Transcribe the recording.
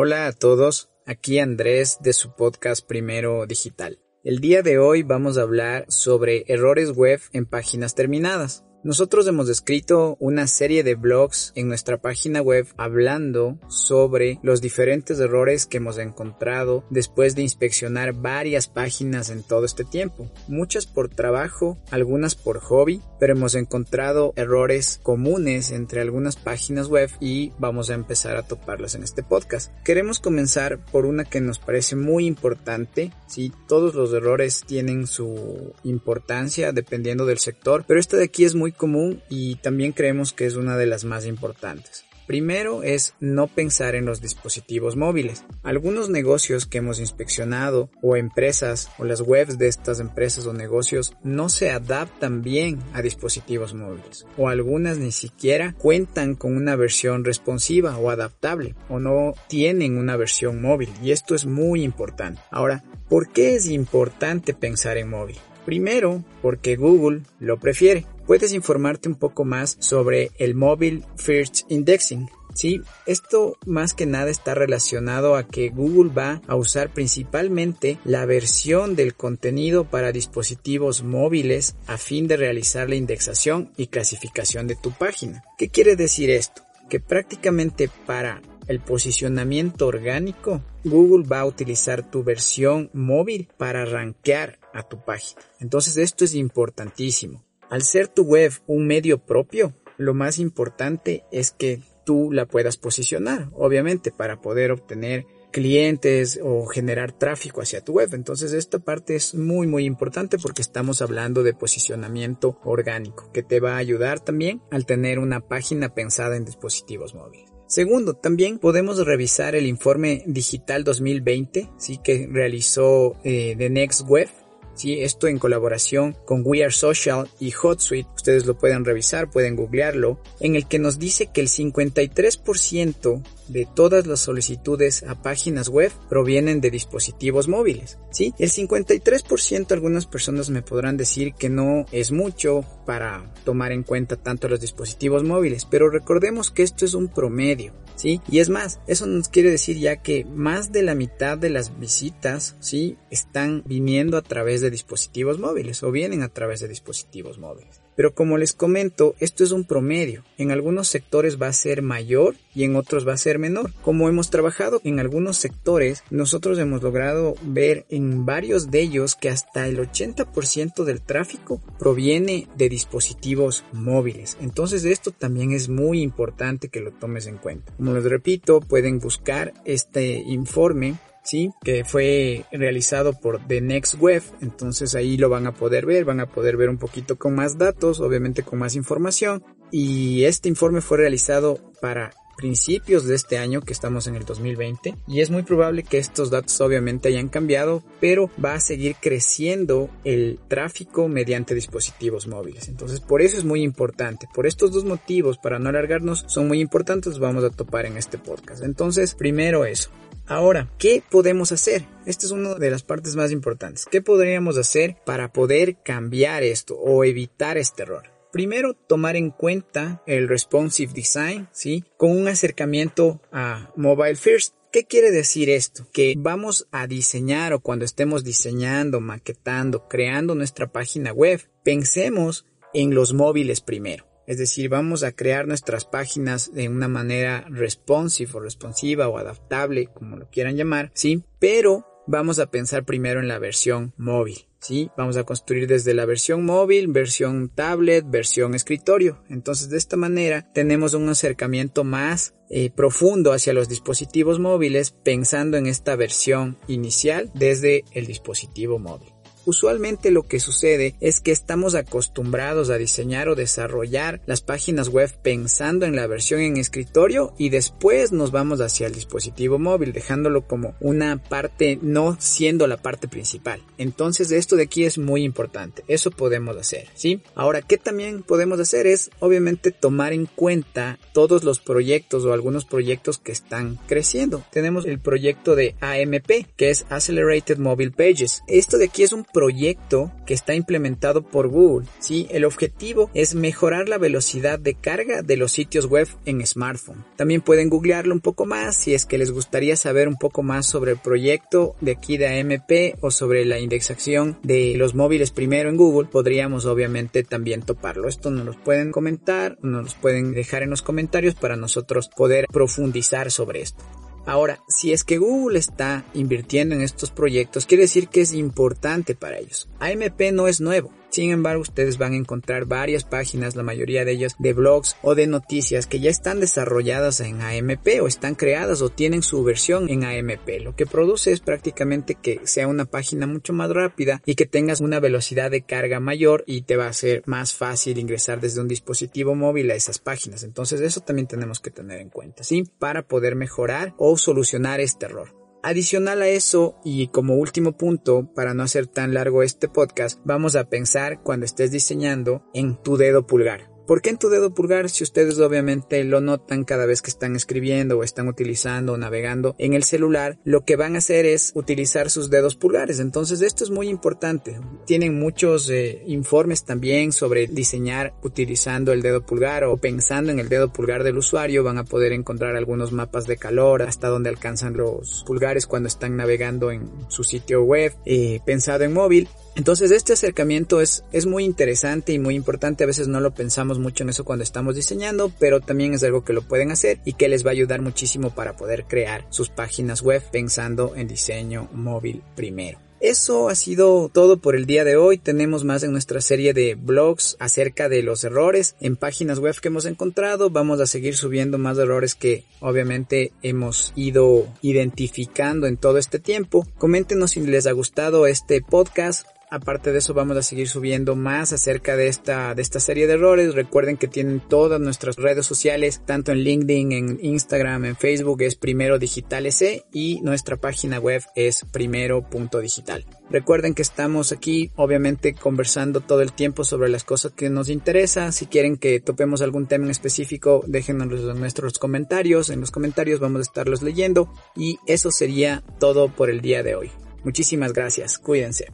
Hola a todos, aquí Andrés de su podcast Primero Digital. El día de hoy vamos a hablar sobre errores web en páginas terminadas. Nosotros hemos escrito una serie de blogs en nuestra página web hablando sobre los diferentes errores que hemos encontrado después de inspeccionar varias páginas en todo este tiempo. Muchas por trabajo, algunas por hobby, pero hemos encontrado errores comunes entre algunas páginas web y vamos a empezar a toparlas en este podcast. Queremos comenzar por una que nos parece muy importante. Sí, todos los errores tienen su importancia dependiendo del sector, pero esta de aquí es muy común y también creemos que es una de las más importantes. Primero es no pensar en los dispositivos móviles. Algunos negocios que hemos inspeccionado o empresas o las webs de estas empresas o negocios no se adaptan bien a dispositivos móviles o algunas ni siquiera cuentan con una versión responsiva o adaptable o no tienen una versión móvil y esto es muy importante. Ahora, ¿por qué es importante pensar en móvil? Primero, porque Google lo prefiere puedes informarte un poco más sobre el Mobile First Indexing. Sí, esto más que nada está relacionado a que Google va a usar principalmente la versión del contenido para dispositivos móviles a fin de realizar la indexación y clasificación de tu página. ¿Qué quiere decir esto? Que prácticamente para el posicionamiento orgánico, Google va a utilizar tu versión móvil para rankear a tu página. Entonces esto es importantísimo. Al ser tu web un medio propio, lo más importante es que tú la puedas posicionar, obviamente, para poder obtener clientes o generar tráfico hacia tu web. Entonces esta parte es muy muy importante porque estamos hablando de posicionamiento orgánico que te va a ayudar también al tener una página pensada en dispositivos móviles. Segundo, también podemos revisar el informe digital 2020, sí que realizó eh, The Next Web ¿sí? Esto en colaboración con We Are Social y HotSuite, ustedes lo pueden revisar, pueden googlearlo, en el que nos dice que el 53% de todas las solicitudes a páginas web provienen de dispositivos móviles. ¿sí? El 53% algunas personas me podrán decir que no es mucho para tomar en cuenta tanto los dispositivos móviles, pero recordemos que esto es un promedio. ¿Sí? Y es más, eso nos quiere decir ya que más de la mitad de las visitas, ¿sí? Están viniendo a través de dispositivos móviles o vienen a través de dispositivos móviles. Pero como les comento, esto es un promedio. En algunos sectores va a ser mayor y en otros va a ser menor. Como hemos trabajado en algunos sectores, nosotros hemos logrado ver en varios de ellos que hasta el 80% del tráfico proviene de dispositivos móviles. Entonces esto también es muy importante que lo tomes en cuenta. Como les repito, pueden buscar este informe ¿sí? Que fue realizado por The Next Web, entonces ahí lo van a poder ver, van a poder ver un poquito con más datos, obviamente con más información, y este informe fue realizado para principios de este año que estamos en el 2020 y es muy probable que estos datos obviamente hayan cambiado pero va a seguir creciendo el tráfico mediante dispositivos móviles. Entonces por eso es muy importante por estos dos motivos para no alargarnos son muy importantes vamos a topar en este podcast. Entonces primero eso Ahora, ¿qué podemos hacer? Esta es una de las partes más importantes. ¿Qué podríamos hacer para poder cambiar esto o evitar este error? Primero, tomar en cuenta el responsive design, ¿sí? Con un acercamiento a mobile first. ¿Qué quiere decir esto? Que vamos a diseñar o cuando estemos diseñando, maquetando, creando nuestra página web, pensemos en los móviles primero. Es decir, vamos a crear nuestras páginas de una manera responsive o responsiva o adaptable, como lo quieran llamar, ¿sí? Pero vamos a pensar primero en la versión móvil. ¿sí? Vamos a construir desde la versión móvil, versión tablet, versión escritorio. Entonces, de esta manera tenemos un acercamiento más eh, profundo hacia los dispositivos móviles pensando en esta versión inicial desde el dispositivo móvil. Usualmente lo que sucede es que estamos acostumbrados a diseñar o desarrollar las páginas web pensando en la versión en escritorio y después nos vamos hacia el dispositivo móvil dejándolo como una parte no siendo la parte principal. Entonces esto de aquí es muy importante. Eso podemos hacer, ¿sí? Ahora, ¿qué también podemos hacer? Es obviamente tomar en cuenta todos los proyectos o algunos proyectos que están creciendo. Tenemos el proyecto de AMP, que es Accelerated Mobile Pages. Esto de aquí es un proyecto que está implementado por Google, ¿sí? El objetivo es mejorar la velocidad de carga de los sitios web en smartphone. También pueden googlearlo un poco más si es que les gustaría saber un poco más sobre el proyecto de aquí de AMP o sobre la indexación de los móviles primero en Google, podríamos obviamente también toparlo. Esto nos lo pueden comentar, nos lo pueden dejar en los comentarios para nosotros poder profundizar sobre esto. Ahora, si es que Google está invirtiendo en estos proyectos, quiere decir que es importante para ellos. AMP no es nuevo. Sin embargo, ustedes van a encontrar varias páginas, la mayoría de ellas de blogs o de noticias que ya están desarrolladas en AMP o están creadas o tienen su versión en AMP. Lo que produce es prácticamente que sea una página mucho más rápida y que tengas una velocidad de carga mayor y te va a ser más fácil ingresar desde un dispositivo móvil a esas páginas. Entonces eso también tenemos que tener en cuenta, ¿sí? Para poder mejorar o solucionar este error. Adicional a eso, y como último punto, para no hacer tan largo este podcast, vamos a pensar cuando estés diseñando en tu dedo pulgar. ¿Por qué en tu dedo pulgar? Si ustedes obviamente lo notan cada vez que están escribiendo o están utilizando o navegando en el celular, lo que van a hacer es utilizar sus dedos pulgares. Entonces esto es muy importante. Tienen muchos eh, informes también sobre diseñar utilizando el dedo pulgar o pensando en el dedo pulgar del usuario. Van a poder encontrar algunos mapas de calor hasta donde alcanzan los pulgares cuando están navegando en su sitio web eh, pensado en móvil. Entonces este acercamiento es, es muy interesante y muy importante. A veces no lo pensamos mucho en eso cuando estamos diseñando, pero también es algo que lo pueden hacer y que les va a ayudar muchísimo para poder crear sus páginas web pensando en diseño móvil primero. Eso ha sido todo por el día de hoy. Tenemos más en nuestra serie de blogs acerca de los errores en páginas web que hemos encontrado. Vamos a seguir subiendo más errores que obviamente hemos ido identificando en todo este tiempo. Coméntenos si les ha gustado este podcast Aparte de eso vamos a seguir subiendo más acerca de esta, de esta serie de errores. Recuerden que tienen todas nuestras redes sociales, tanto en LinkedIn, en Instagram, en Facebook es Primero Digital S y nuestra página web es primero.digital. Recuerden que estamos aquí obviamente conversando todo el tiempo sobre las cosas que nos interesan. Si quieren que topemos algún tema en específico, déjenos en nuestros comentarios. En los comentarios vamos a estarlos leyendo. Y eso sería todo por el día de hoy. Muchísimas gracias. Cuídense.